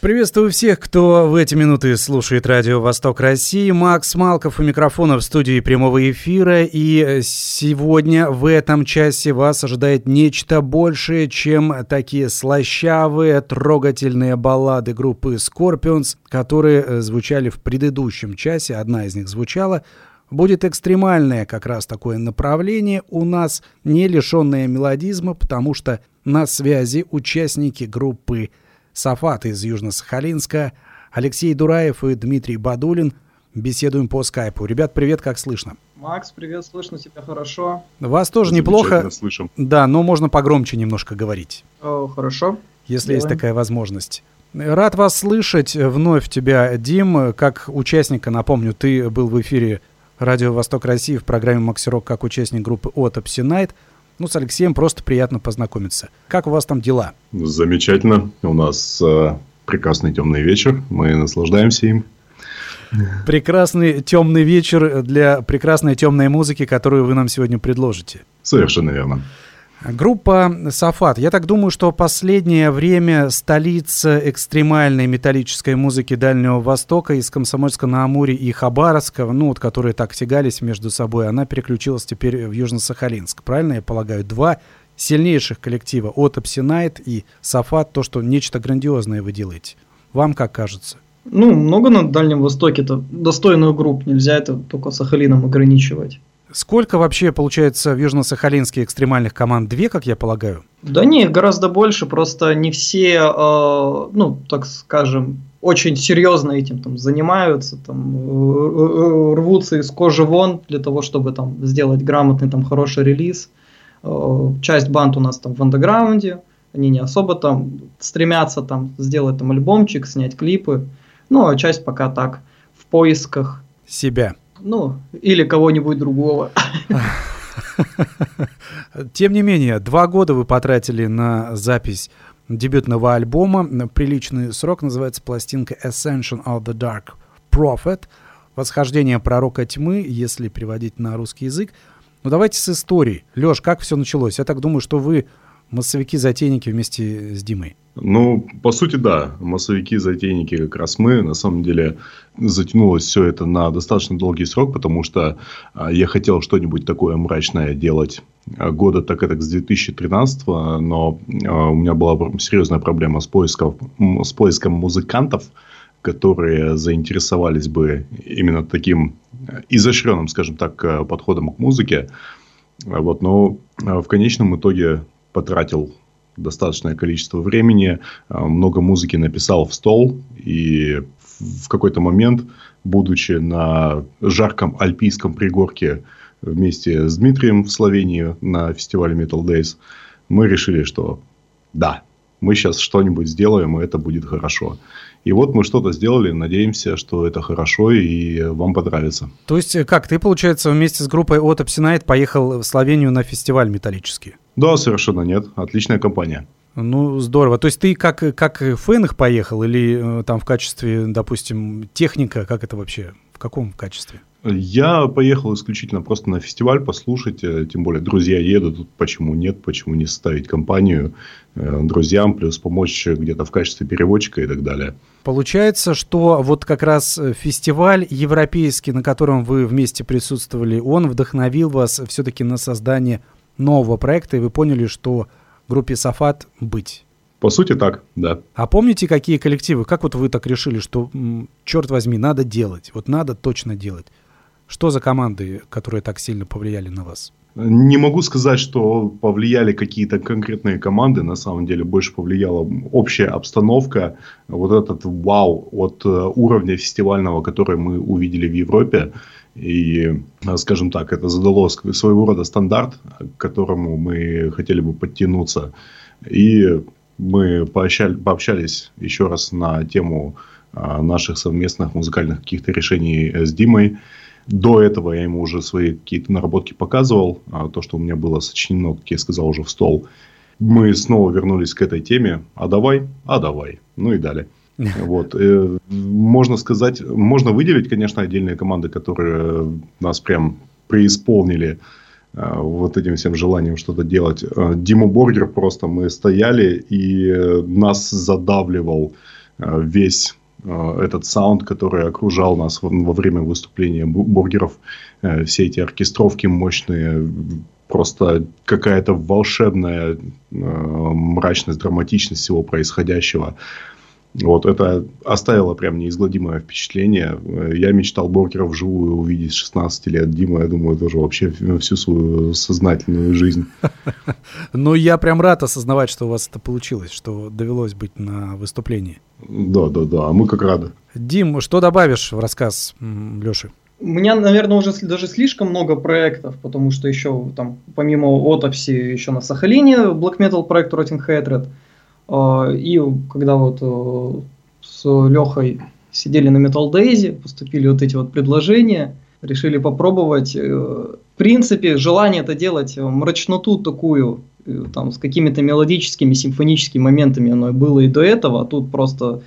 Приветствую всех, кто в эти минуты слушает радио «Восток России». Макс Малков у микрофона в студии прямого эфира. И сегодня в этом часе вас ожидает нечто большее, чем такие слащавые, трогательные баллады группы Scorpions, которые э, звучали в предыдущем часе. Одна из них звучала будет экстремальное как раз такое направление у нас, не лишенное мелодизма, потому что на связи участники группы Сафат из Южно-Сахалинска, Алексей Дураев и Дмитрий Бадулин. Беседуем по скайпу. Ребят, привет, как слышно? Макс, привет, слышно тебя хорошо. Вас тоже неплохо. слышим. Да, но можно погромче немножко говорить. О, хорошо. Если Делаем. есть такая возможность. Рад вас слышать вновь тебя, Дим. Как участника, напомню, ты был в эфире Радио Восток России в программе «Максирок» как участник группы «Отопси Найт». Ну, с Алексеем просто приятно познакомиться. Как у вас там дела? Замечательно. У нас э, прекрасный темный вечер. Мы наслаждаемся им. Прекрасный темный вечер для прекрасной темной музыки, которую вы нам сегодня предложите. Совершенно верно. Группа Сафат. Я так думаю, что последнее время столица экстремальной металлической музыки Дальнего Востока из Комсомольска-на-Амуре и Хабаровска, ну вот которые так тягались между собой, она переключилась теперь в Южно-Сахалинск. Правильно я полагаю? Два сильнейших коллектива Autopsy Night и Сафат, то, что нечто грандиозное вы делаете. Вам как кажется? Ну, много на Дальнем Востоке, это достойную групп, нельзя это только Сахалином ограничивать. Сколько вообще, получается, в Южно-Сахалинске экстремальных команд? Две, как я полагаю? Да нет, гораздо больше, просто не все, э, ну, так скажем, очень серьезно этим там занимаются, там, э, э, рвутся из кожи вон для того, чтобы там сделать грамотный, там, хороший релиз. Э, часть банд у нас там в андеграунде, они не особо там стремятся там сделать там альбомчик, снять клипы, ну, а часть пока так, в поисках. Себя. Ну, или кого-нибудь другого. Тем не менее, два года вы потратили на запись дебютного альбома. Приличный срок называется пластинка Ascension of the Dark Prophet. Восхождение пророка тьмы, если переводить на русский язык. Ну давайте с истории. Лёш, как все началось? Я так думаю, что вы массовики-затейники вместе с Димой. Ну, по сути, да. Массовики-затейники как раз мы. На самом деле, затянулось все это на достаточно долгий срок, потому что а, я хотел что-нибудь такое мрачное делать а, года так это с 2013, но а, у меня была серьезная проблема с поиском, с поиском музыкантов, которые заинтересовались бы именно таким изощренным, скажем так, подходом к музыке. Вот, но в конечном итоге потратил достаточное количество времени, а, много музыки написал в стол, и в какой-то момент, будучи на жарком альпийском пригорке вместе с Дмитрием в Словении на фестивале Metal Days, мы решили, что да, мы сейчас что-нибудь сделаем, и это будет хорошо. И вот мы что-то сделали, надеемся, что это хорошо и вам понравится. То есть э, как, ты, получается, вместе с группой Autopsy Night поехал в Словению на фестиваль металлический? Да, совершенно нет. Отличная компания. Ну, здорово. То есть ты как, как фэн их поехал или э, там в качестве, допустим, техника, как это вообще? В каком качестве? Я поехал исключительно просто на фестиваль послушать, э, тем более друзья едут, почему нет, почему не составить компанию э, друзьям, плюс помочь где-то в качестве переводчика и так далее. Получается, что вот как раз фестиваль европейский, на котором вы вместе присутствовали, он вдохновил вас все-таки на создание нового проекта, и вы поняли, что группе Сафат быть. По сути, так, да. А помните, какие коллективы? Как вот вы так решили, что, черт возьми, надо делать? Вот надо точно делать. Что за команды, которые так сильно повлияли на вас? Не могу сказать, что повлияли какие-то конкретные команды. На самом деле больше повлияла общая обстановка. Вот этот вау от э, уровня фестивального, который мы увидели в Европе. И, э, скажем так, это задало своего рода стандарт, к которому мы хотели бы подтянуться. И мы пообщали, пообщались еще раз на тему а, наших совместных музыкальных каких-то решений с Димой. До этого я ему уже свои какие-то наработки показывал. А то, что у меня было сочинено, как я сказал, уже в стол. Мы снова вернулись к этой теме. А давай, а давай. Ну и далее. Вот. Э, можно сказать, можно выделить, конечно, отдельные команды, которые нас прям преисполнили э, вот этим всем желанием что-то делать. Э, Диму Боргер просто мы стояли, и нас задавливал весь этот саунд, который окружал нас во время выступления бургеров. Все эти оркестровки мощные, просто какая-то волшебная мрачность, драматичность всего происходящего. Вот это оставило прям неизгладимое впечатление. Я мечтал Боркера вживую увидеть с 16 лет. Дима, я думаю, тоже вообще всю свою сознательную жизнь. Ну, я прям рад осознавать, что у вас это получилось, что довелось быть на выступлении. Да, да, да, а мы как рады. Дим, что добавишь в рассказ Леши? У меня, наверное, уже даже слишком много проектов, потому что еще там, помимо Отопси, еще на Сахалине Black Metal проект Rotting Hatred – и когда вот э, с Лехой сидели на Metal Daisy, поступили вот эти вот предложения, решили попробовать. Э, в принципе, желание это делать э, мрачноту такую, там, с какими-то мелодическими, симфоническими моментами оно было и до этого, а тут просто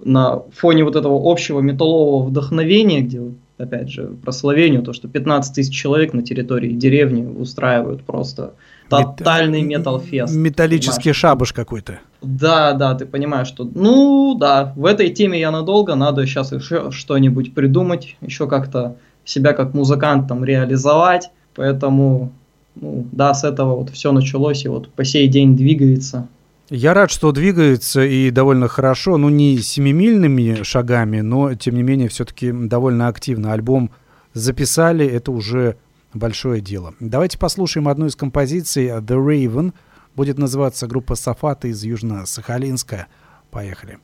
на фоне вот этого общего металлового вдохновения, где, опять же, про Словению, то, что 15 тысяч человек на территории деревни устраивают просто Тотальный метал-фест. Металлический понимаешь? шабуш какой-то. Да, да, ты понимаешь, что, ну, да, в этой теме я надолго, надо сейчас еще что-нибудь придумать, еще как-то себя как музыкант там реализовать, поэтому, ну, да, с этого вот все началось и вот по сей день двигается. Я рад, что двигается и довольно хорошо, ну не семимильными шагами, но тем не менее все-таки довольно активно. Альбом записали, это уже большое дело. Давайте послушаем одну из композиций The Raven. Будет называться группа Сафата из Южно-Сахалинска. Поехали.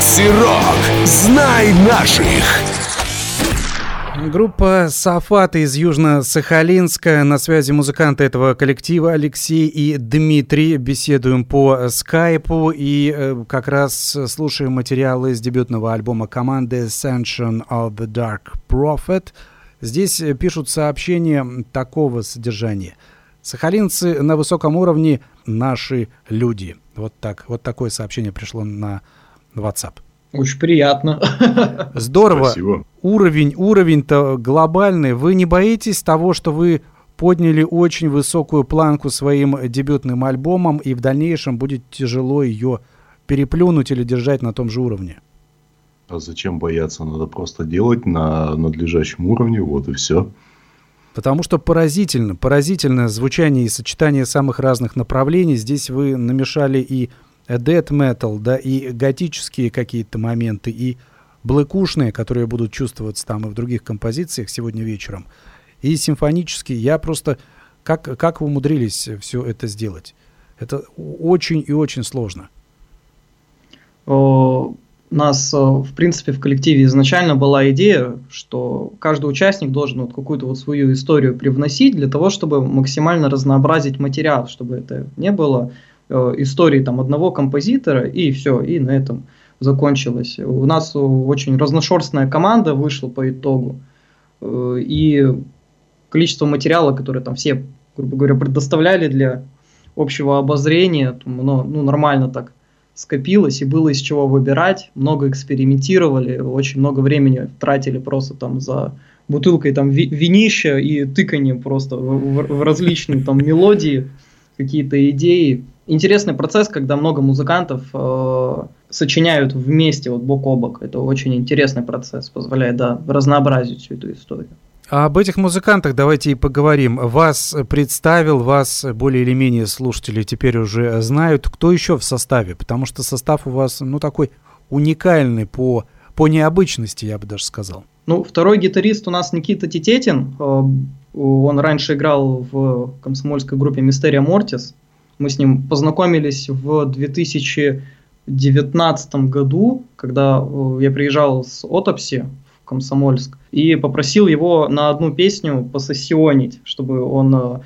Макси Рок. Знай наших. Группа Сафаты из Южно-Сахалинска. На связи музыканты этого коллектива Алексей и Дмитрий. Беседуем по скайпу и э, как раз слушаем материалы из дебютного альбома команды Ascension of the Dark Prophet. Здесь пишут сообщения такого содержания. Сахалинцы на высоком уровне – наши люди. Вот так. Вот такое сообщение пришло на WhatsApp. Очень приятно. Здорово. Спасибо. Уровень, уровень-то глобальный. Вы не боитесь того, что вы подняли очень высокую планку своим дебютным альбомом, и в дальнейшем будет тяжело ее переплюнуть или держать на том же уровне? А зачем бояться? Надо просто делать на надлежащем уровне, вот и все. Потому что поразительно, поразительное звучание и сочетание самых разных направлений. Здесь вы намешали и death metal, да, и готические какие-то моменты, и блэкушные, которые будут чувствоваться там и в других композициях сегодня вечером, и симфонические. Я просто... Как, как вы умудрились все это сделать? Это очень и очень сложно. У нас, в принципе, в коллективе изначально была идея, что каждый участник должен вот какую-то вот свою историю привносить для того, чтобы максимально разнообразить материал, чтобы это не было Э, истории там одного композитора, и все, и на этом закончилось. У нас очень разношерстная команда вышла по итогу, э, и количество материала, которое там все, грубо говоря, предоставляли для общего обозрения, оно ну, нормально так скопилось, и было из чего выбирать, много экспериментировали, очень много времени тратили просто там за бутылкой там винища и тыканием просто в, в, в различные там мелодии, какие-то идеи, интересный процесс, когда много музыкантов э, сочиняют вместе, вот бок о бок. Это очень интересный процесс, позволяет, да, разнообразить всю эту историю. А об этих музыкантах давайте и поговорим. Вас представил, вас более или менее слушатели теперь уже знают. Кто еще в составе? Потому что состав у вас, ну, такой уникальный по, по необычности, я бы даже сказал. Ну, второй гитарист у нас Никита Тететин. Э, он раньше играл в комсомольской группе Мистерия Мортис. Мы с ним познакомились в 2019 году, когда э, я приезжал с Отопси в Комсомольск и попросил его на одну песню посессионить, чтобы он э,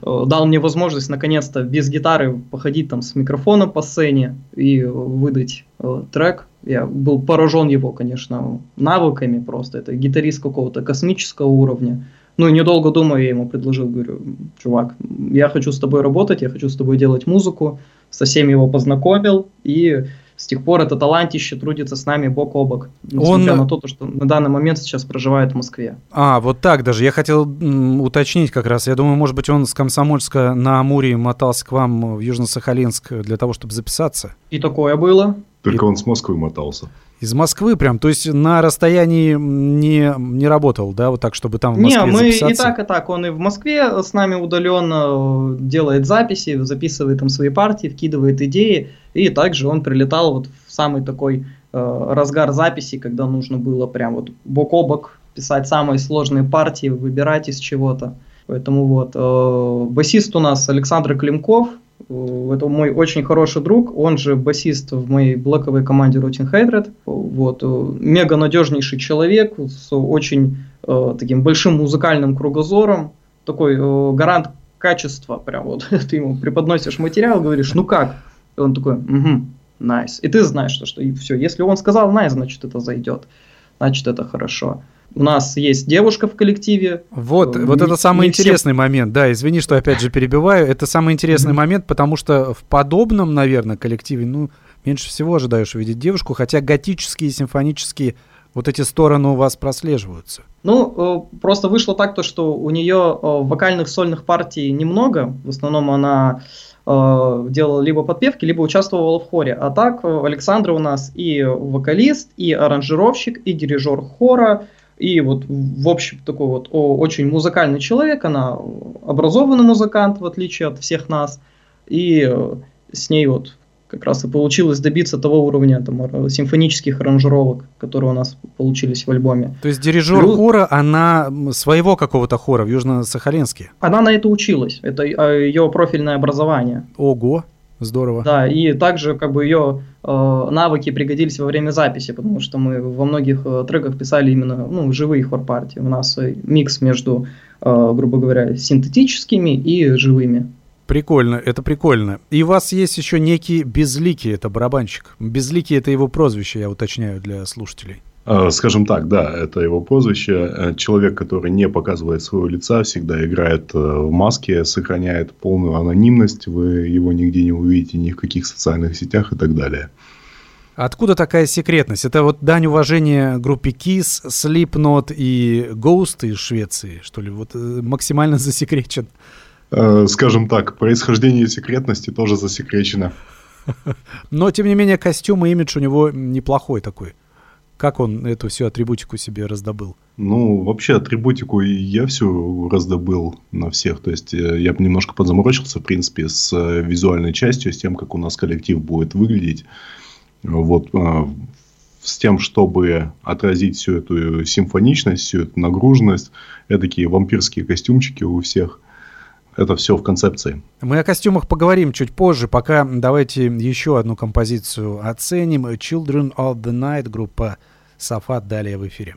э, дал мне возможность наконец-то без гитары походить там с микрофоном по сцене и выдать трек. Я был поражен его, конечно, навыками просто. Это гитарист какого-то космического уровня. Ну и недолго думая, я ему предложил, говорю, чувак, я хочу с тобой работать, я хочу с тобой делать музыку, со всеми его познакомил, и с тех пор это талантище трудится с нами бок о бок, несмотря он... на то, что на данный момент сейчас проживает в Москве. А, вот так даже. Я хотел м, уточнить как раз. Я думаю, может быть, он с Комсомольска на Амуре мотался к вам в Южно-Сахалинск для того, чтобы записаться? И такое было. Только и... он с Москвы мотался. Из Москвы прям, то есть на расстоянии не, не работал, да, вот так, чтобы там в Москве Не, мы записаться? и так, и так, он и в Москве с нами удаленно э, делает записи, записывает там свои партии, вкидывает идеи, и также он прилетал вот в самый такой э, разгар записи, когда нужно было прям вот бок о бок писать самые сложные партии, выбирать из чего-то. Поэтому вот, э, басист у нас Александр Климков, это мой очень хороший друг, он же басист в моей блоковой команде Rotting Hatred. Вот, э, мега надежнейший человек с очень э, таким большим музыкальным кругозором, такой э, гарант качества, прям вот ты ему преподносишь материал, говоришь, ну как? И он такой, угу, nice. И ты знаешь, что, что и все, если он сказал nice, значит это зайдет, значит это хорошо. У нас есть девушка в коллективе. Вот, не, вот это самый интересный все... момент. Да, извини, что опять же перебиваю. Это самый интересный mm-hmm. момент, потому что в подобном, наверное, коллективе, ну, меньше всего ожидаешь увидеть девушку, хотя готические, симфонические вот эти стороны у вас прослеживаются? Ну, э, просто вышло так, то, что у нее э, вокальных сольных партий немного. В основном она э, делала либо подпевки, либо участвовала в хоре. А так Александра у нас и вокалист, и аранжировщик, и дирижер хора, и вот, в общем, такой вот о, очень музыкальный человек, она образованный музыкант, в отличие от всех нас, и э, с ней вот как раз и получилось добиться того уровня там, симфонических аранжировок, которые у нас получились в альбоме. То есть дирижер Плюс... хора, она своего какого-то хора в Южно-Сахалинске? Она на это училась, это а, ее профильное образование. Ого! Здорово. Да, и также как бы ее э, навыки пригодились во время записи, потому что мы во многих э, треках писали именно ну, живые хор-партии. У нас э, микс между, э, грубо говоря, синтетическими и живыми. Прикольно, это прикольно. И у вас есть еще некий Безликий, это барабанщик. Безликий это его прозвище, я уточняю для слушателей. А, скажем так, да, это его прозвище. Э, человек, который не показывает своего лица, всегда играет э, в маске, сохраняет полную анонимность, вы его нигде не увидите ни в каких социальных сетях и так далее. Откуда такая секретность? Это вот дань уважения группе Kiss, Slipknot и Ghost из Швеции, что ли? Вот э, максимально засекречен. Скажем так, происхождение секретности тоже засекречено. Но, тем не менее, костюм и имидж у него неплохой такой. Как он эту всю атрибутику себе раздобыл? Ну, вообще атрибутику я всю раздобыл на всех. То есть, э, я немножко подзаморочился, в принципе, с э, визуальной частью, с тем, как у нас коллектив будет выглядеть. Вот, э, с тем, чтобы отразить всю эту симфоничность, всю эту нагруженность. такие вампирские костюмчики у всех это все в концепции. Мы о костюмах поговорим чуть позже. Пока давайте еще одну композицию оценим. Children of the Night группа Сафат далее в эфире.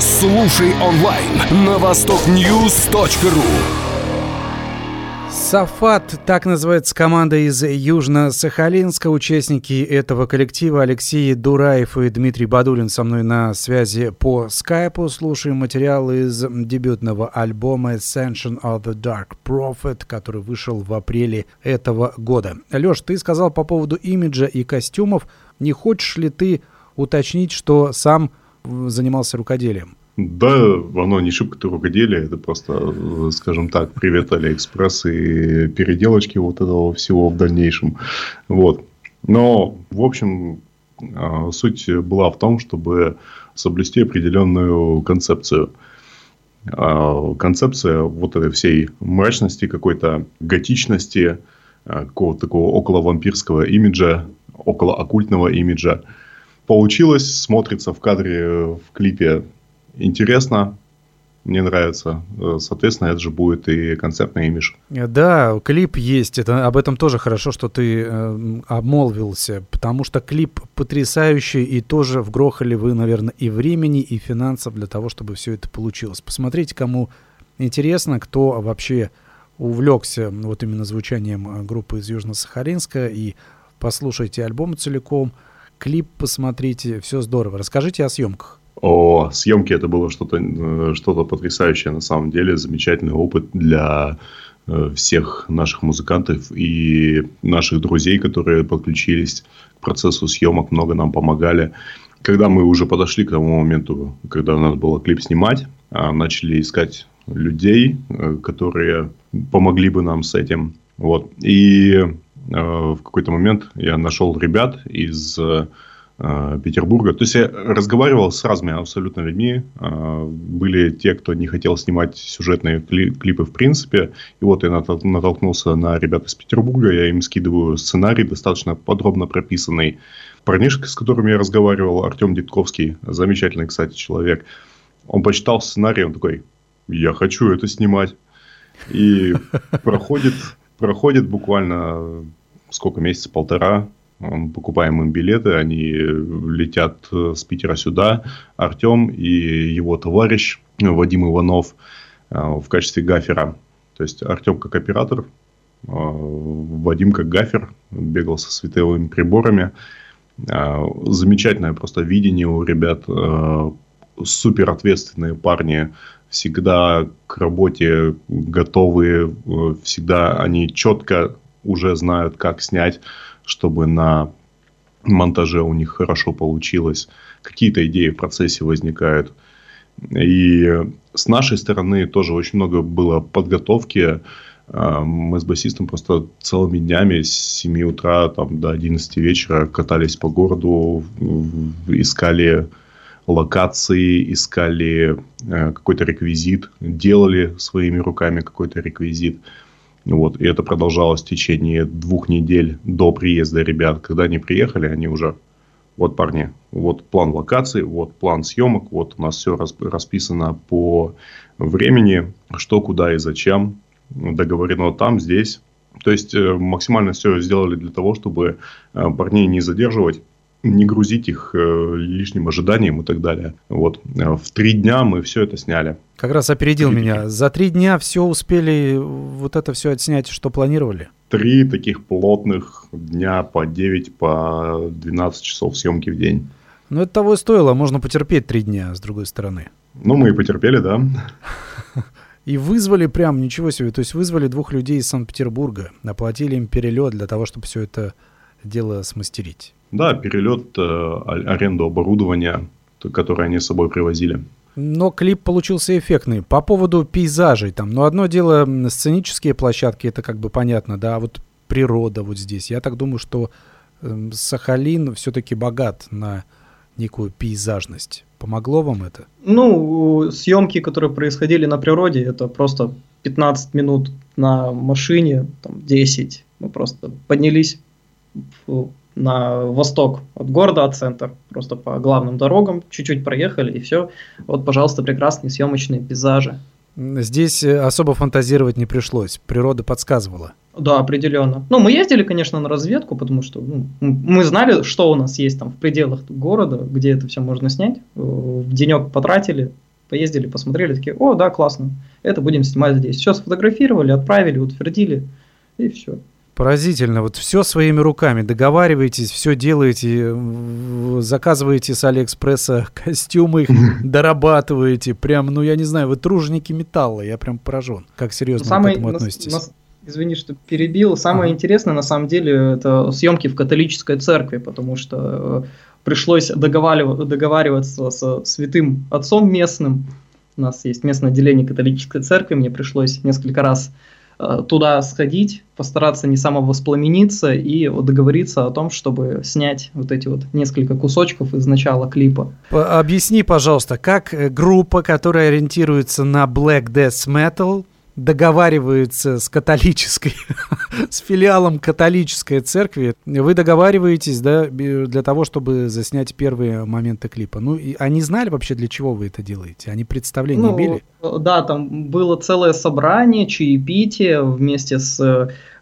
Слушай онлайн на востокньюз.ру. Сафат, так называется команда из Южно-Сахалинска. Участники этого коллектива Алексей Дураев и Дмитрий Бадулин со мной на связи по скайпу. Слушаем материал из дебютного альбома Ascension of the Dark Prophet, который вышел в апреле этого года. Леш, ты сказал по поводу имиджа и костюмов. Не хочешь ли ты уточнить, что сам занимался рукоделием? Да, оно не шибко то рукоделие, это просто, скажем так, привет Алиэкспресс и переделочки вот этого всего в дальнейшем. Вот. Но, в общем, а, суть была в том, чтобы соблюсти определенную концепцию. А, концепция вот этой всей мрачности, какой-то готичности, а, какого-то такого около вампирского имиджа, около оккультного имиджа. Получилось, смотрится в кадре, в клипе интересно, мне нравится. Э, соответственно, это же будет и концертный имидж. Да, клип есть. Это, об этом тоже хорошо, что ты э, обмолвился, потому что клип потрясающий, и тоже вгрохали вы, наверное, и времени, и финансов для того, чтобы все это получилось. Посмотрите, кому интересно, кто вообще увлекся вот именно звучанием э, группы из Южно-Сахалинска, и послушайте альбом целиком, клип посмотрите, все здорово. Расскажите о съемках. О, съемки это было что-то э, что потрясающее на самом деле, замечательный опыт для э, всех наших музыкантов и наших друзей, которые подключились к процессу съемок, много нам помогали. Когда мы уже подошли к тому моменту, когда надо было клип снимать, а, начали искать людей, э, которые помогли бы нам с этим. Вот. И в какой-то момент я нашел ребят из Э, Петербурга. То есть я разговаривал с разными абсолютно людьми. Э, были те, кто не хотел снимать сюжетные клипы в принципе. И вот я натолкнулся на ребят из Петербурга. Я им скидываю сценарий, достаточно подробно прописанный. Парнишка, с которым я разговаривал, Артем Дитковский, замечательный, кстати, человек. Он почитал сценарий, он такой, я хочу это снимать. И проходит, проходит буквально сколько месяцев, полтора, покупаем им билеты, они летят э, с Питера сюда. Артем и его товарищ Вадим Иванов э, в качестве гафера. То есть Артем как оператор, э, Вадим как гафер, бегал со световыми приборами. Замечательное просто видение у ребят, супер ответственные парни, всегда к работе готовые, всегда они четко уже знают, как снять чтобы на монтаже у них хорошо получилось. Какие-то идеи в процессе возникают. И с нашей стороны тоже очень много было подготовки. А, мы с басистом просто целыми днями с 7 утра там, до 11 вечера катались по городу, искали локации, искали э, какой-то реквизит, делали своими руками какой-то реквизит. Вот, и это продолжалось в течение двух недель до приезда ребят. Когда они приехали, они уже, вот парни, вот план локации, вот план съемок, вот у нас все расписано по времени, что, куда и зачем, договорено там, здесь. То есть э, максимально все сделали для того, чтобы э, парней не задерживать не грузить их э, лишним ожиданием и так далее. Вот. Э, в три дня мы все это сняли. Как раз опередил три меня. За три дня все успели вот это все отснять, что планировали? Три таких плотных дня по 9, по 12 часов съемки в день. Ну, это того и стоило. Можно потерпеть три дня, с другой стороны. Ну, мы и потерпели, да. И вызвали прям, ничего себе, то есть вызвали двух людей из Санкт-Петербурга, оплатили им перелет для того, чтобы все это дело смастерить. Да, перелет, э, аренду оборудования, которое они с собой привозили. Но клип получился эффектный. По поводу пейзажей там, ну одно дело сценические площадки, это как бы понятно, да, а вот природа вот здесь. Я так думаю, что э, Сахалин все-таки богат на некую пейзажность. Помогло вам это? Ну, съемки, которые происходили на природе, это просто 15 минут на машине, там 10. Мы просто поднялись на восток от города, от центра, просто по главным дорогам, чуть-чуть проехали и все. Вот, пожалуйста, прекрасные съемочные пейзажи. Здесь э, особо фантазировать не пришлось, природа подсказывала. Да, определенно. Ну, мы ездили, конечно, на разведку, потому что ну, мы знали, что у нас есть там в пределах города, где это все можно снять. Э, в денек потратили, поездили, посмотрели, такие, о, да, классно, это будем снимать здесь. Все сфотографировали, отправили, утвердили, и все. Поразительно. Вот все своими руками. Договариваетесь, все делаете, заказываете с Алиэкспресса костюмы, их дорабатываете. Прям, ну я не знаю, вы труженики металла. Я прям поражен. Как серьезно Самый, к этому относитесь? На, извини, что перебил. Самое ага. интересное, на самом деле, это съемки в католической церкви, потому что э, пришлось договариваться, договариваться со святым отцом местным. У нас есть местное отделение католической церкви, мне пришлось несколько раз Э, туда сходить, постараться не самовоспламениться и договориться о том, чтобы снять вот эти вот несколько кусочков из начала клипа. Объясни, пожалуйста, как э, группа, которая ориентируется на Black Death Metal, договаривается с католической, с филиалом католической церкви, вы договариваетесь, да, для того, чтобы заснять первые моменты клипа. Ну, и они знали вообще, для чего вы это делаете? Они представление ну, имели? Да, там было целое собрание, чаепитие вместе с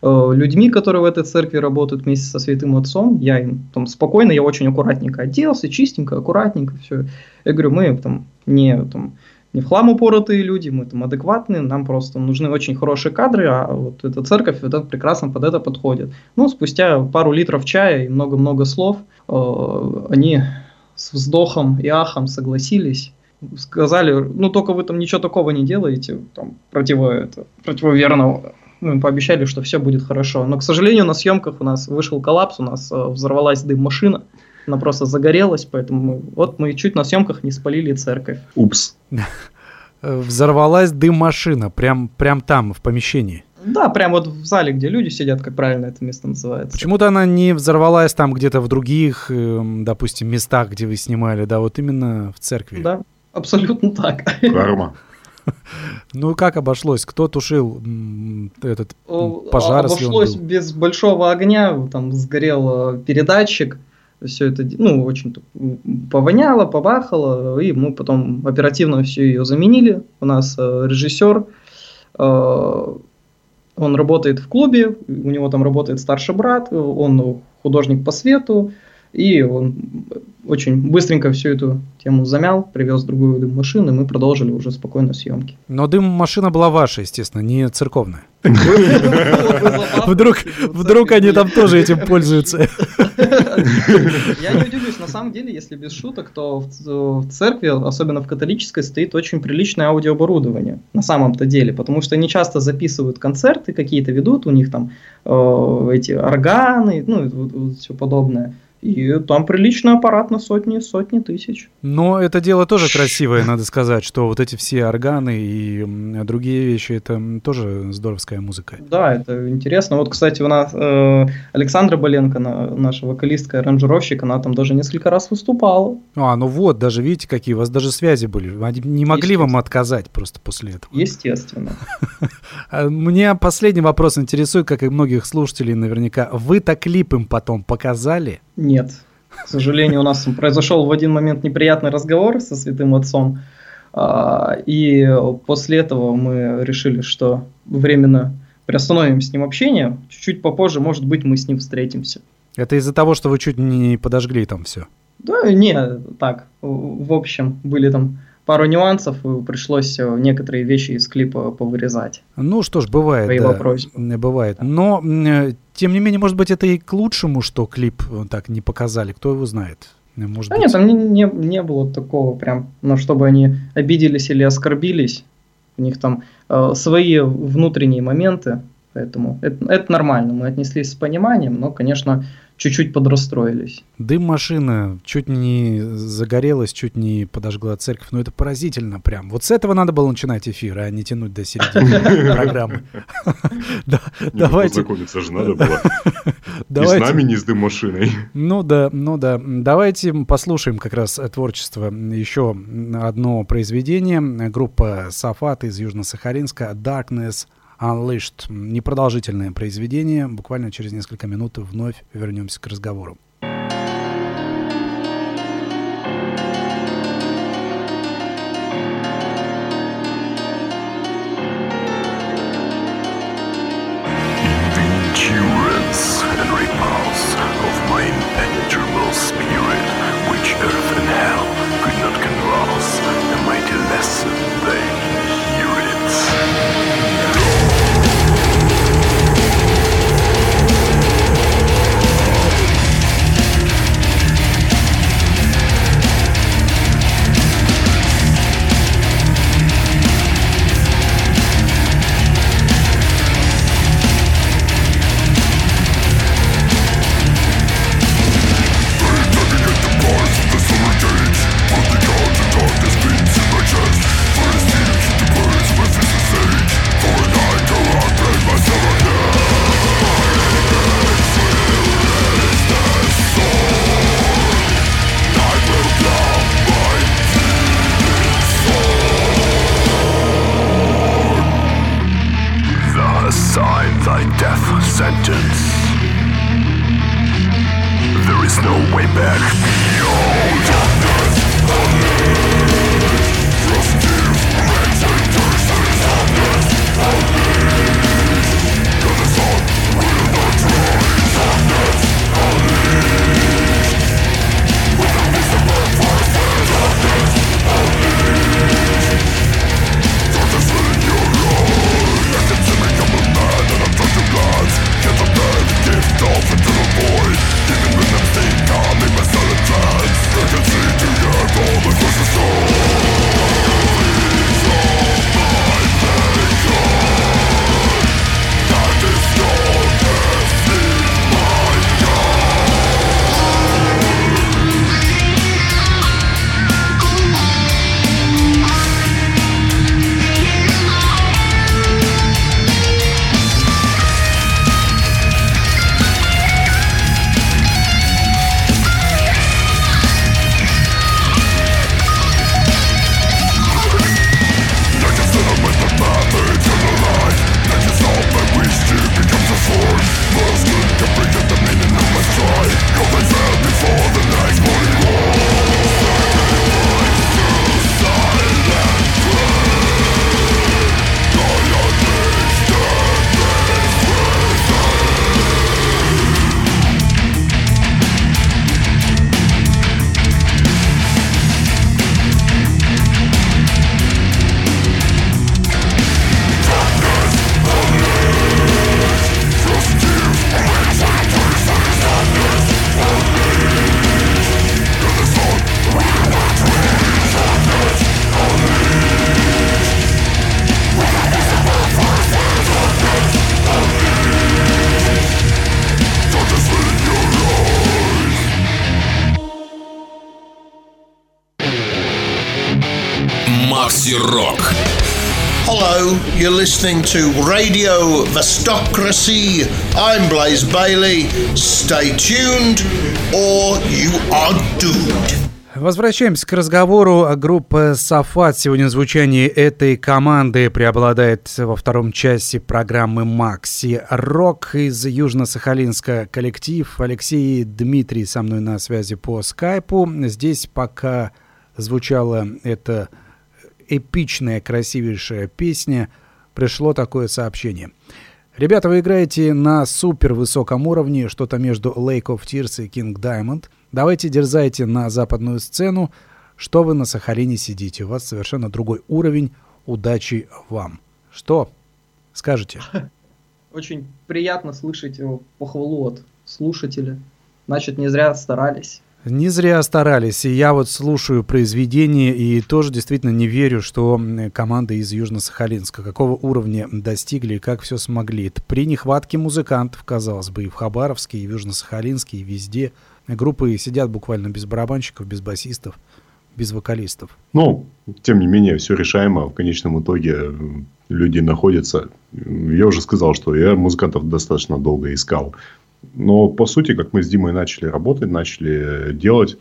э, людьми, которые в этой церкви работают вместе со святым отцом. Я им там спокойно, я очень аккуратненько оделся, чистенько, аккуратненько все. Я говорю, мы там не там не в хлам упоротые люди, мы там адекватные, нам просто нужны очень хорошие кадры, а вот эта церковь это прекрасно под это подходит. Ну, спустя пару литров чая и много-много слов, э, они с вздохом и ахом согласились, сказали, ну, только вы там ничего такого не делаете, там, противо, это, противоверного. Мы пообещали, что все будет хорошо. Но, к сожалению, на съемках у нас вышел коллапс, у нас э, взорвалась дым-машина, она просто загорелась, поэтому мы, вот мы чуть на съемках не спалили церковь. Упс. Взорвалась дым-машина, прям, прям там, в помещении. Да, прям вот в зале, где люди сидят, как правильно это место называется. Почему-то она не взорвалась там где-то в других, эм, допустим, местах, где вы снимали, да, вот именно в церкви. Да, абсолютно так. Карма. Ну как обошлось? Кто тушил этот пожар? Обошлось без большого огня, там сгорел э, передатчик, все это, ну, очень повоняло, побахало, и мы потом оперативно все ее заменили. У нас э, режиссер, э, он работает в клубе, у него там работает старший брат, он художник по свету, и он очень быстренько всю эту тему замял, привез другую дым-машину, и мы продолжили уже спокойно съемки. Но дым-машина была ваша, естественно, не церковная. Вдруг, вдруг они там тоже этим пользуются. Я не удивлюсь, на самом деле, если без шуток, то в церкви, особенно в католической, стоит очень приличное аудиооборудование, на самом-то деле, потому что они часто записывают концерты какие-то, ведут, у них там э, эти органы, ну, и все подобное. И там приличный аппарат на сотни, сотни тысяч. Но это дело тоже красивое, надо сказать, что вот эти все органы и другие вещи, это тоже здоровская музыка. Да, это интересно. Вот, кстати, у нас э, Александра Боленко, наша вокалистка, аранжировщик, она там даже несколько раз выступала. А, ну вот, даже видите, какие у вас даже связи были. Они не могли вам отказать просто после этого. Естественно. А мне последний вопрос интересует, как и многих слушателей наверняка. Вы-то клип им потом показали? Нет. К сожалению, у нас произошел в один момент неприятный разговор со святым отцом. А, и после этого мы решили, что временно приостановим с ним общение. Чуть-чуть попозже, может быть, мы с ним встретимся. Это из-за того, что вы чуть не подожгли там все? Да, не, так, в общем, были там пару нюансов, и пришлось э, некоторые вещи из клипа повырезать. Ну что ж, бывает. Да, бывает. Но, э, тем не менее, может быть, это и к лучшему, что клип э, так не показали, кто его знает. Может да быть... нет, там не, не, не было такого прям, но чтобы они обиделись или оскорбились. У них там э, свои внутренние моменты, поэтому это, это нормально. Мы отнеслись с пониманием, но, конечно, чуть-чуть подрастроились. Дым машина чуть не загорелась, чуть не подожгла церковь. Ну, это поразительно прям. Вот с этого надо было начинать эфир, а не тянуть до середины программы. Давайте. Познакомиться же надо было. И с нами, не с дым машиной. Ну да, ну да. Давайте послушаем как раз творчество. Еще одно произведение. Группа Сафат из Южно-Сахалинска «Darkness Unleashed. Непродолжительное произведение. Буквально через несколько минут вновь вернемся к разговору. spirit which earth and hell could not convulse. Рок. Hello, you're listening to Radio Vestocracy. I'm Blaze Bailey. Stay tuned, or you are doomed. Возвращаемся к разговору. Группа «Сафат». Сегодня звучание этой команды преобладает во втором часе программы «Макси Рок» из Южно-Сахалинска коллектив. Алексей и Дмитрий со мной на связи по скайпу. Здесь пока звучала эта эпичная, красивейшая песня, пришло такое сообщение. Ребята, вы играете на супер высоком уровне, что-то между Lake of Tears и King Diamond – Давайте дерзайте на западную сцену, что вы на Сахалине сидите. У вас совершенно другой уровень. Удачи вам. Что скажете? Очень приятно слышать похвалу от слушателя. Значит, не зря старались. Не зря старались. И я вот слушаю произведение и тоже действительно не верю, что команда из Южно-Сахалинска какого уровня достигли и как все смогли. При нехватке музыкантов, казалось бы, и в Хабаровске, и в Южно-Сахалинске, и везде – Группы сидят буквально без барабанщиков, без басистов, без вокалистов. Ну, тем не менее, все решаемо. В конечном итоге люди находятся. Я уже сказал, что я музыкантов достаточно долго искал. Но, по сути, как мы с Димой начали работать, начали делать,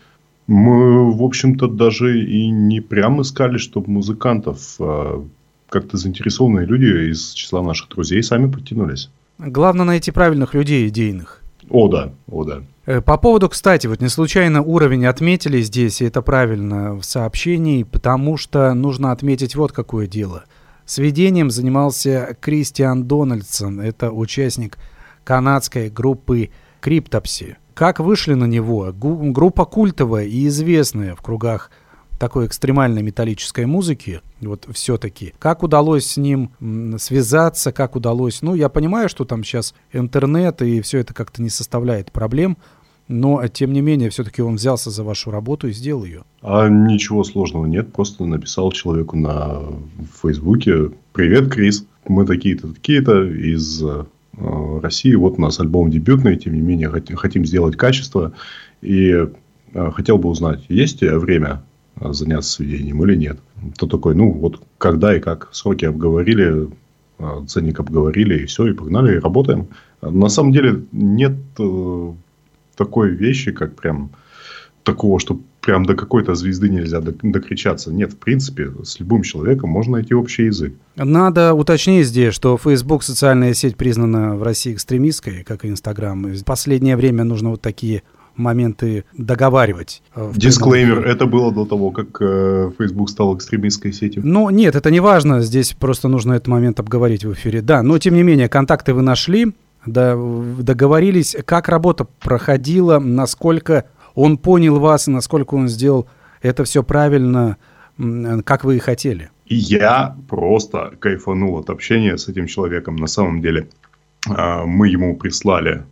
мы, в общем-то, даже и не прям искали, чтобы музыкантов а как-то заинтересованные люди из числа наших друзей сами подтянулись. Главное найти правильных людей идейных. О, да, о, да. Э, по поводу, кстати, вот не случайно уровень отметили здесь, и это правильно в сообщении, потому что нужно отметить вот какое дело. Сведением занимался Кристиан Дональдсон, это участник канадской группы Криптопси. Как вышли на него? Группа культовая и известная в кругах такой экстремальной металлической музыки, вот все-таки, как удалось с ним связаться, как удалось, ну, я понимаю, что там сейчас интернет и все это как-то не составляет проблем, но, тем не менее, все-таки он взялся за вашу работу и сделал ее. А ничего сложного нет, просто написал человеку на Фейсбуке «Привет, Крис, мы такие-то, такие-то из э, России, вот у нас альбом дебютный, тем не менее, хотим сделать качество, и э, хотел бы узнать, есть время заняться сведением или нет. То такой, ну, вот когда и как, сроки обговорили, ценник обговорили, и все, и погнали, и работаем. На самом деле нет э, такой вещи, как прям такого, что прям до какой-то звезды нельзя докричаться. Нет, в принципе, с любым человеком можно найти общий язык. Надо уточнить здесь, что Facebook социальная сеть признана в России экстремистской, как и Инстаграм. В последнее время нужно вот такие моменты договаривать. Э, Дисклеймер, это было до того, как э, Facebook стал экстремистской сетью? Ну, нет, это не важно, здесь просто нужно этот момент обговорить в эфире. Да, но тем не менее, контакты вы нашли, да, договорились, как работа проходила, насколько он понял вас, насколько он сделал это все правильно, как вы и хотели. И я просто кайфанул от общения с этим человеком. На самом деле, а, мы ему прислали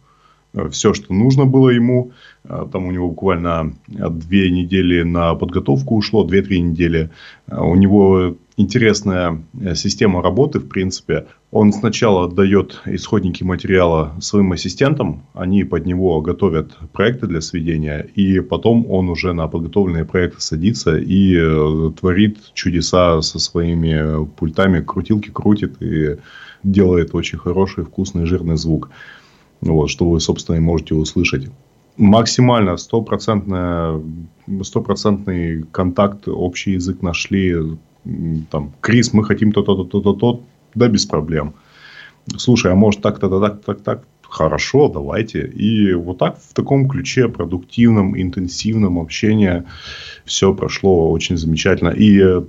Э, все, что нужно было ему. Э, там у него буквально две недели на подготовку ушло, две-три недели. У него интересная система работы, в принципе. Он сначала дает исходники материала своим ассистентам, они под него готовят проекты для сведения, и потом он уже на подготовленные проекты садится и творит чудеса со своими пультами, крутилки крутит и делает очень хороший, вкусный, жирный звук вот, что вы, собственно, и можете услышать. Максимально стопроцентный контакт, общий язык нашли. Там, Крис, мы хотим то-то, то-то, то-то, да, без проблем. Слушай, а может так-то, так, так, так, хорошо, давайте. И вот так в таком ключе продуктивном, интенсивном общении все прошло очень замечательно. И э,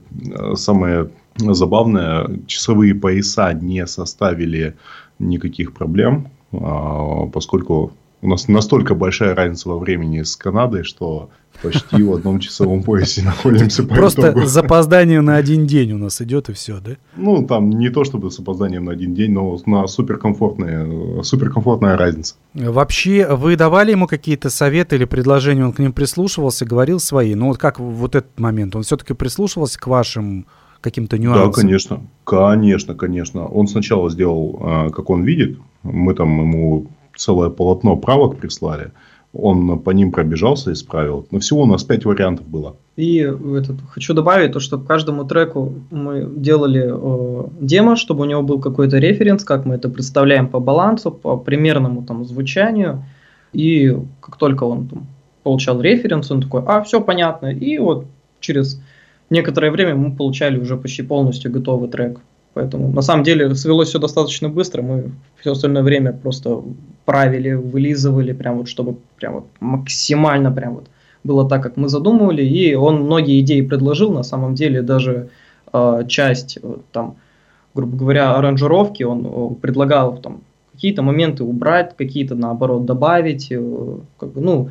самое забавное, часовые пояса не составили никаких проблем. А, поскольку у нас настолько большая разница во времени с Канадой, что почти в одном часовом поясе находимся. Просто с опозданием на один день у нас идет и все, да? Ну, там не то чтобы с опозданием на один день, но на суперкомфортная, суперкомфортная разница. Вообще, вы давали ему какие-то советы или предложения, он к ним прислушивался, говорил свои? Ну, вот как вот этот момент? Он все-таки прислушивался к вашим каким-то нюансам? Да, конечно. Конечно, конечно. Он сначала сделал, а, как он видит. Мы там ему целое полотно правок прислали. он по ним пробежался и исправил. Но всего у нас пять вариантов было. И этот, хочу добавить то, что к каждому треку мы делали э, демо, чтобы у него был какой-то референс, как мы это представляем по балансу, по примерному там звучанию. И как только он там, получал референс, он такой, а, все понятно. И вот через некоторое время мы получали уже почти полностью готовый трек. Поэтому на самом деле свелось все достаточно быстро. Мы все остальное время просто правили, вылизывали, прям вот, чтобы прям вот максимально прям вот было так, как мы задумывали. И он многие идеи предложил. На самом деле даже э, часть там, грубо говоря, аранжировки он э, предлагал там какие-то моменты убрать, какие-то наоборот добавить. Э, как бы, ну,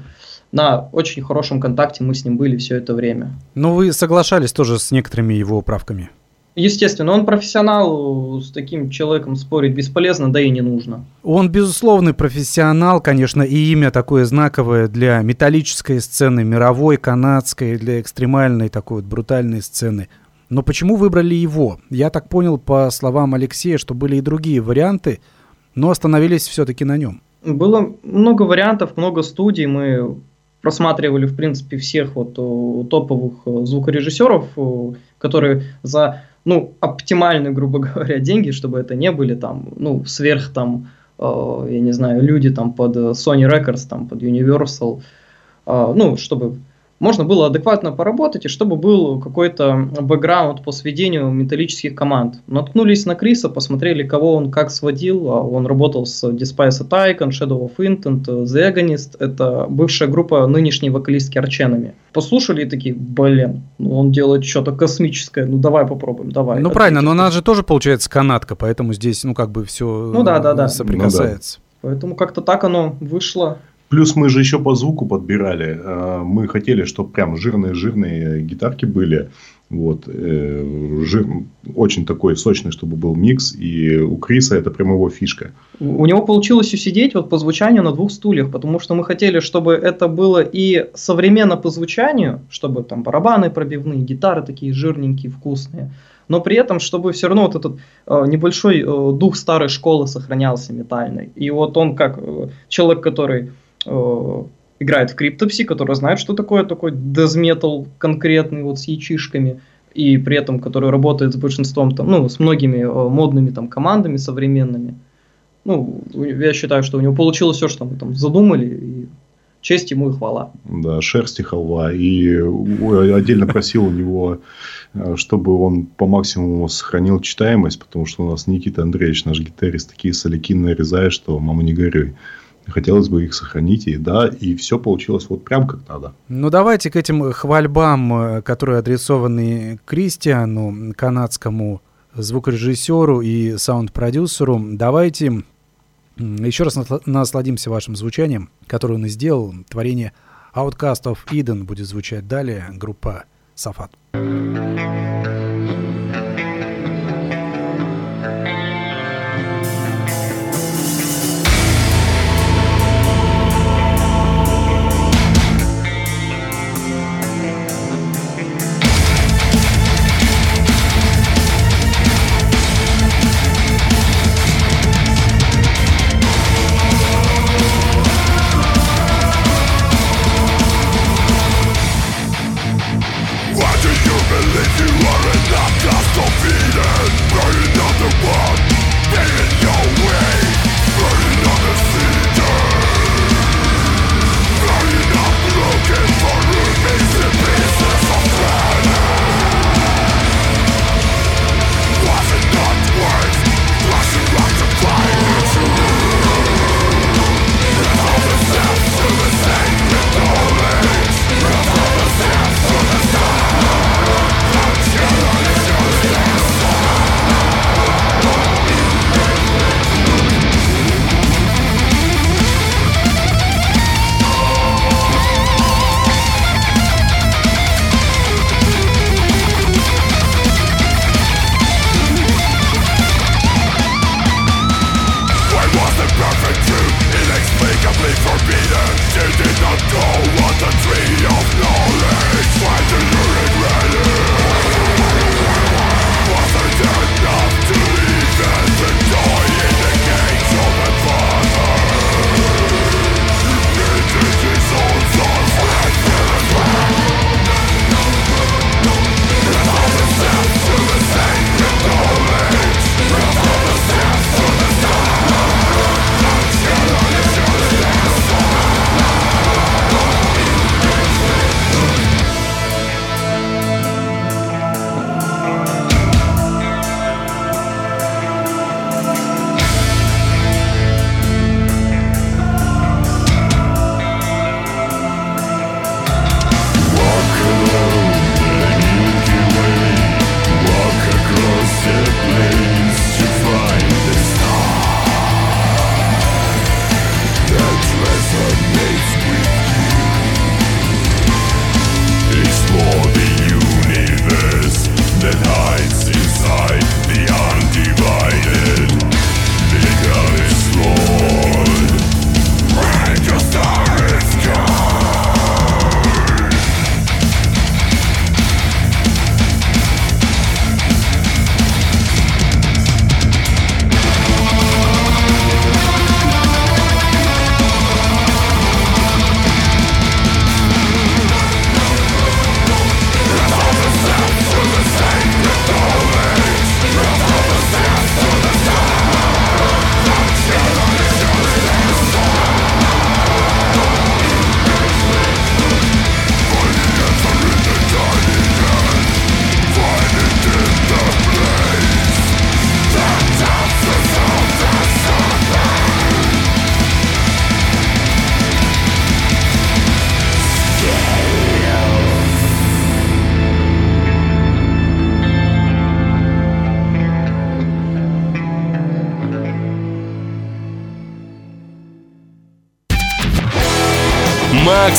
на очень хорошем контакте мы с ним были все это время. Ну, вы соглашались тоже с некоторыми его правками? Естественно, он профессионал, с таким человеком спорить бесполезно, да и не нужно. Он, безусловный профессионал, конечно, и имя такое знаковое для металлической сцены, мировой, канадской, для экстремальной такой вот брутальной сцены. Но почему выбрали его? Я так понял по словам Алексея, что были и другие варианты, но остановились все-таки на нем. Было много вариантов, много студий. Мы просматривали, в принципе, всех вот топовых э, звукорежиссеров, которые за ну, оптимальные, грубо говоря, деньги, чтобы это не были там, ну, сверх там, э, я не знаю, люди там под Sony Records, там под Universal, э, ну, чтобы можно было адекватно поработать, и чтобы был какой-то бэкграунд по сведению металлических команд. Наткнулись на Криса, посмотрели, кого он как сводил. А он работал с Despise Attack, Shadow of Intent, The Agonist. Это бывшая группа нынешней вокалистки Арченами. Послушали и такие, блин, ну он делает что-то космическое, ну давай попробуем, давай. Ну правильно, но она же тоже получается канадка, поэтому здесь, ну как бы все ну, да, да, да. соприкасается. Ну, да. Поэтому как-то так оно вышло. Плюс мы же еще по звуку подбирали. А, мы хотели, чтобы прям жирные-жирные гитарки были. Вот. Э, жир, очень такой сочный, чтобы был микс. И у Криса это прям его фишка. У него получилось усидеть вот по звучанию на двух стульях, потому что мы хотели, чтобы это было и современно по звучанию, чтобы там барабаны пробивные, гитары такие жирненькие, вкусные, но при этом, чтобы все равно вот этот э, небольшой э, дух старой школы сохранялся метальный. И вот он как э, человек, который э, играет в Криптопси, который знает, что такое такой дезметал конкретный вот с ячишками, и при этом который работает с большинством, там, ну, с многими э, модными там командами современными. Ну, я считаю, что у него получилось все, что мы там задумали, и честь ему и хвала. Да, шерсти халва. И отдельно просил у него, э, чтобы он по максимуму сохранил читаемость, потому что у нас Никита Андреевич, наш гитарист, такие соляки нарезает, что мама не горюй. Хотелось бы их сохранить, и да, и все получилось вот прям как надо. Ну, давайте к этим хвальбам, э, которые адресованы Кристиану, канадскому звукорежиссеру и саунд-продюсеру, давайте еще раз насладимся вашим звучанием, которое он и сделал. Творение Outcast of Eden будет звучать далее, группа Сафат. You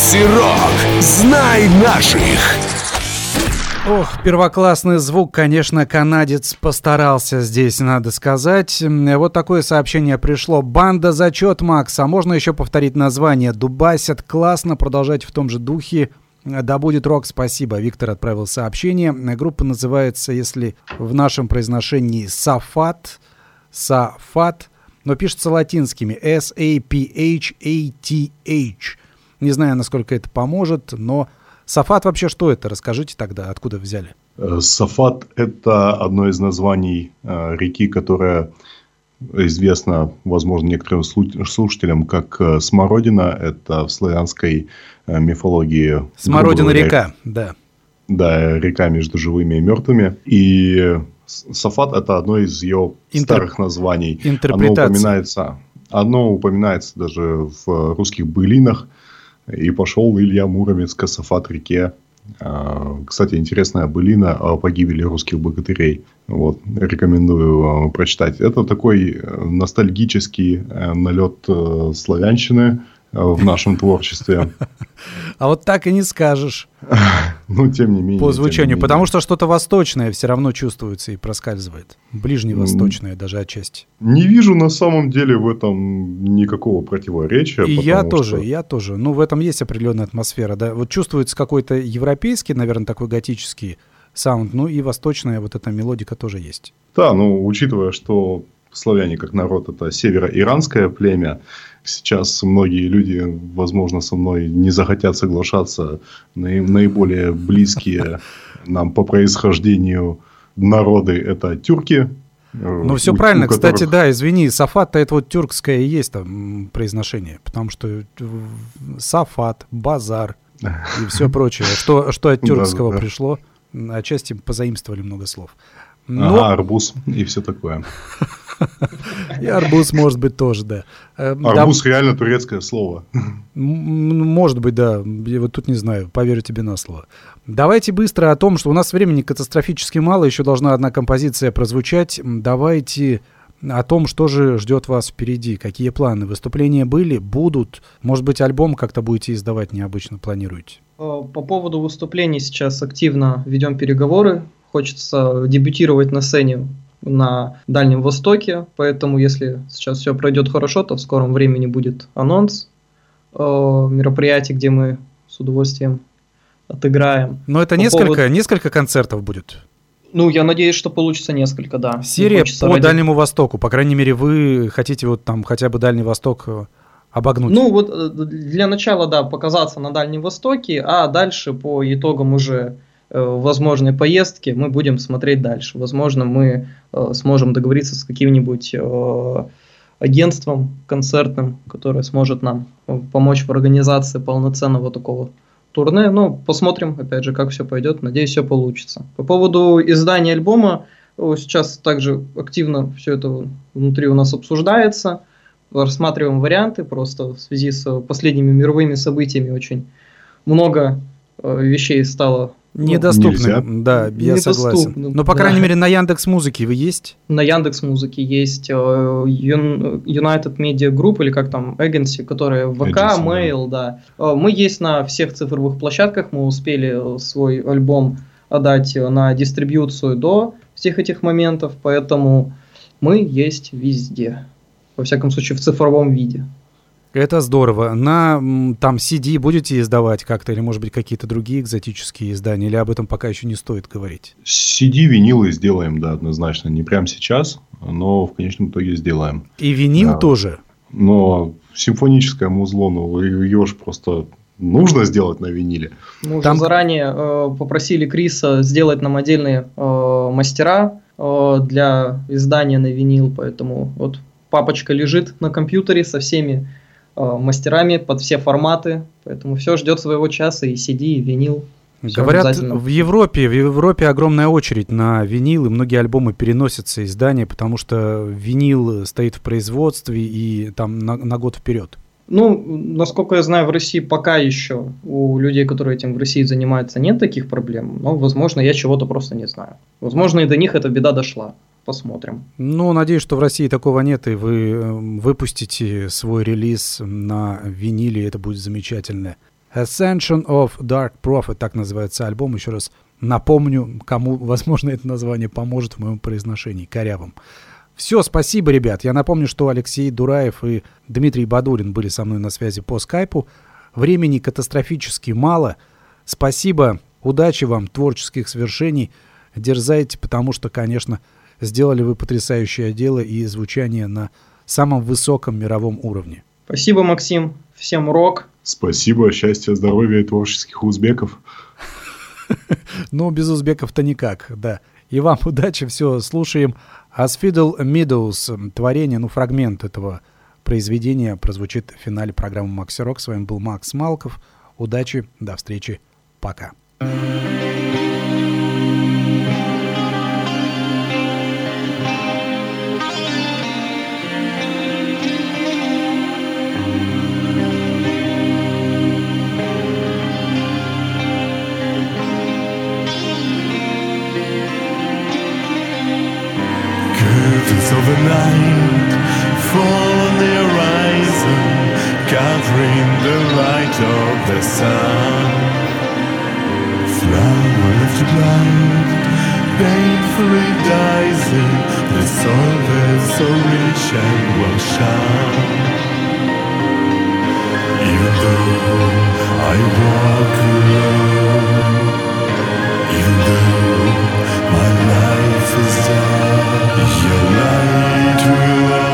Макси-рок. Знай наших. Ох, первоклассный звук, конечно, канадец постарался здесь, надо сказать. Вот такое сообщение пришло. Банда «Зачет», Макс. А можно еще повторить название? Дубасят. Классно, продолжать в том же духе. Да будет рок, спасибо. Виктор отправил сообщение. Группа называется, если в нашем произношении, Сафат. Сафат. Но пишется латинскими. S-A-P-H-A-T-H. Не знаю, насколько это поможет, но Сафат вообще что это? Расскажите тогда, откуда взяли? Э, Сафат – это одно из названий э, реки, которая известна, возможно, некоторым слушателям как э, Смородина. Это в славянской мифологии. Смородина река, да. Да, река между живыми и мертвыми. И Сафат – это одно из ее Интер... старых названий. Оно упоминается, оно упоминается даже в русских былинах – и пошел Илья Муромец к Сафат-реке. А, кстати, интересная былина о погибели русских богатырей. Вот, рекомендую прочитать. Это такой э, ностальгический э, налет э, славянщины в нашем творчестве. А вот так и не скажешь. Ну, тем не менее. По звучанию, потому что что-то восточное все равно чувствуется и проскальзывает. Ближневосточное даже отчасти. Не вижу на самом деле в этом никакого противоречия. И я тоже, я тоже. Ну, в этом есть определенная атмосфера, да. Вот чувствуется какой-то европейский, наверное, такой готический саунд, ну и восточная вот эта мелодика тоже есть. Да, ну, учитывая, что славяне как народ это северо-иранское племя, сейчас многие люди, возможно, со мной не захотят соглашаться, наиболее близкие нам по происхождению народы это тюрки. Ну, все у, правильно. У которых... Кстати, да, извини, сафат это вот тюркское и есть там произношение, потому что сафат, базар и все прочее, что, что от тюркского пришло, отчасти позаимствовали много слов. Но... Ага, арбуз и все такое. И арбуз, может быть, тоже, да. Э, арбуз да. реально турецкое слово. Может быть, да. Я вот тут не знаю, поверю тебе на слово. Давайте быстро о том, что у нас времени катастрофически мало, еще должна одна композиция прозвучать. Давайте о том, что же ждет вас впереди, какие планы. Выступления были, будут. Может быть, альбом как-то будете издавать необычно, планируете? Э, по поводу выступлений сейчас активно ведем переговоры. Хочется дебютировать на сцене на Дальнем Востоке, поэтому если сейчас все пройдет хорошо, то в скором времени будет анонс э, мероприятий, где мы с удовольствием отыграем. Но это по несколько, поводу... несколько концертов будет. Ну, я надеюсь, что получится несколько, да. Серия по ради... Дальнему Востоку. По крайней мере, вы хотите вот там хотя бы Дальний Восток э, обогнуть. Ну, вот э, для начала, да, показаться на Дальнем Востоке, а дальше по итогам уже возможной поездки мы будем смотреть дальше. Возможно, мы э, сможем договориться с каким-нибудь э, агентством концертным, которое сможет нам помочь в организации полноценного такого турне. Ну, посмотрим, опять же, как все пойдет. Надеюсь, все получится. По поводу издания альбома, сейчас также активно все это внутри у нас обсуждается. Рассматриваем варианты, просто в связи с последними мировыми событиями очень много вещей стало Ну, да, я согласен. Но, по да. крайней мере, на Яндекс Музыке вы есть? На Яндекс Музыке есть э, United Media Group, или как там, Agency, которая ВК, Agency, Mail, да. да. Э, мы есть на всех цифровых площадках, мы успели свой альбом отдать на дистрибьюцию до всех этих моментов, поэтому мы есть везде. Во всяком случае, в цифровом виде. Это здорово. На там CD будете издавать как-то, или, может быть, какие-то другие экзотические издания, или об этом пока еще не стоит говорить? CD, винилы сделаем, да, однозначно. Не прямо сейчас, но в конечном итоге сделаем. И винил да. тоже? Но симфоническое музло, ну, ее же просто нужно сделать на виниле. Мы Там... уже заранее э, попросили Криса сделать нам отдельные э, мастера э, для издания на винил, поэтому вот папочка лежит на компьютере со всеми мастерами под все форматы, поэтому все ждет своего часа, и CD, и винил. Говорят, в Европе, в Европе огромная очередь на винил, и многие альбомы переносятся издания, потому что винил стоит в производстве и там на, на год вперед. Ну, насколько я знаю, в России пока еще у людей, которые этим в России занимаются, нет таких проблем. Но, возможно, я чего-то просто не знаю. Возможно, и до них эта беда дошла посмотрим. Ну, надеюсь, что в России такого нет, и вы эм, выпустите свой релиз на виниле, это будет замечательно. Ascension of Dark Prophet, так называется альбом. Еще раз напомню, кому, возможно, это название поможет в моем произношении, корявом. Все, спасибо, ребят. Я напомню, что Алексей Дураев и Дмитрий Бадурин были со мной на связи по скайпу. Времени катастрофически мало. Спасибо, удачи вам, творческих свершений. Дерзайте, потому что, конечно, сделали вы потрясающее дело и звучание на самом высоком мировом уровне. Спасибо, Максим. Всем рок. Спасибо, счастья, здоровья и творческих узбеков. Ну, без узбеков-то никак, да. И вам удачи, все, слушаем. Asfiddle Meadows, творение, ну, фрагмент этого произведения прозвучит в финале программы Макси Рок. С вами был Макс Малков. Удачи, до встречи, пока. Curtains the sun. Flower left blind, painfully dies in the soul that's so rich and will shine. Even though I walk alone, even though my life is dark, your light will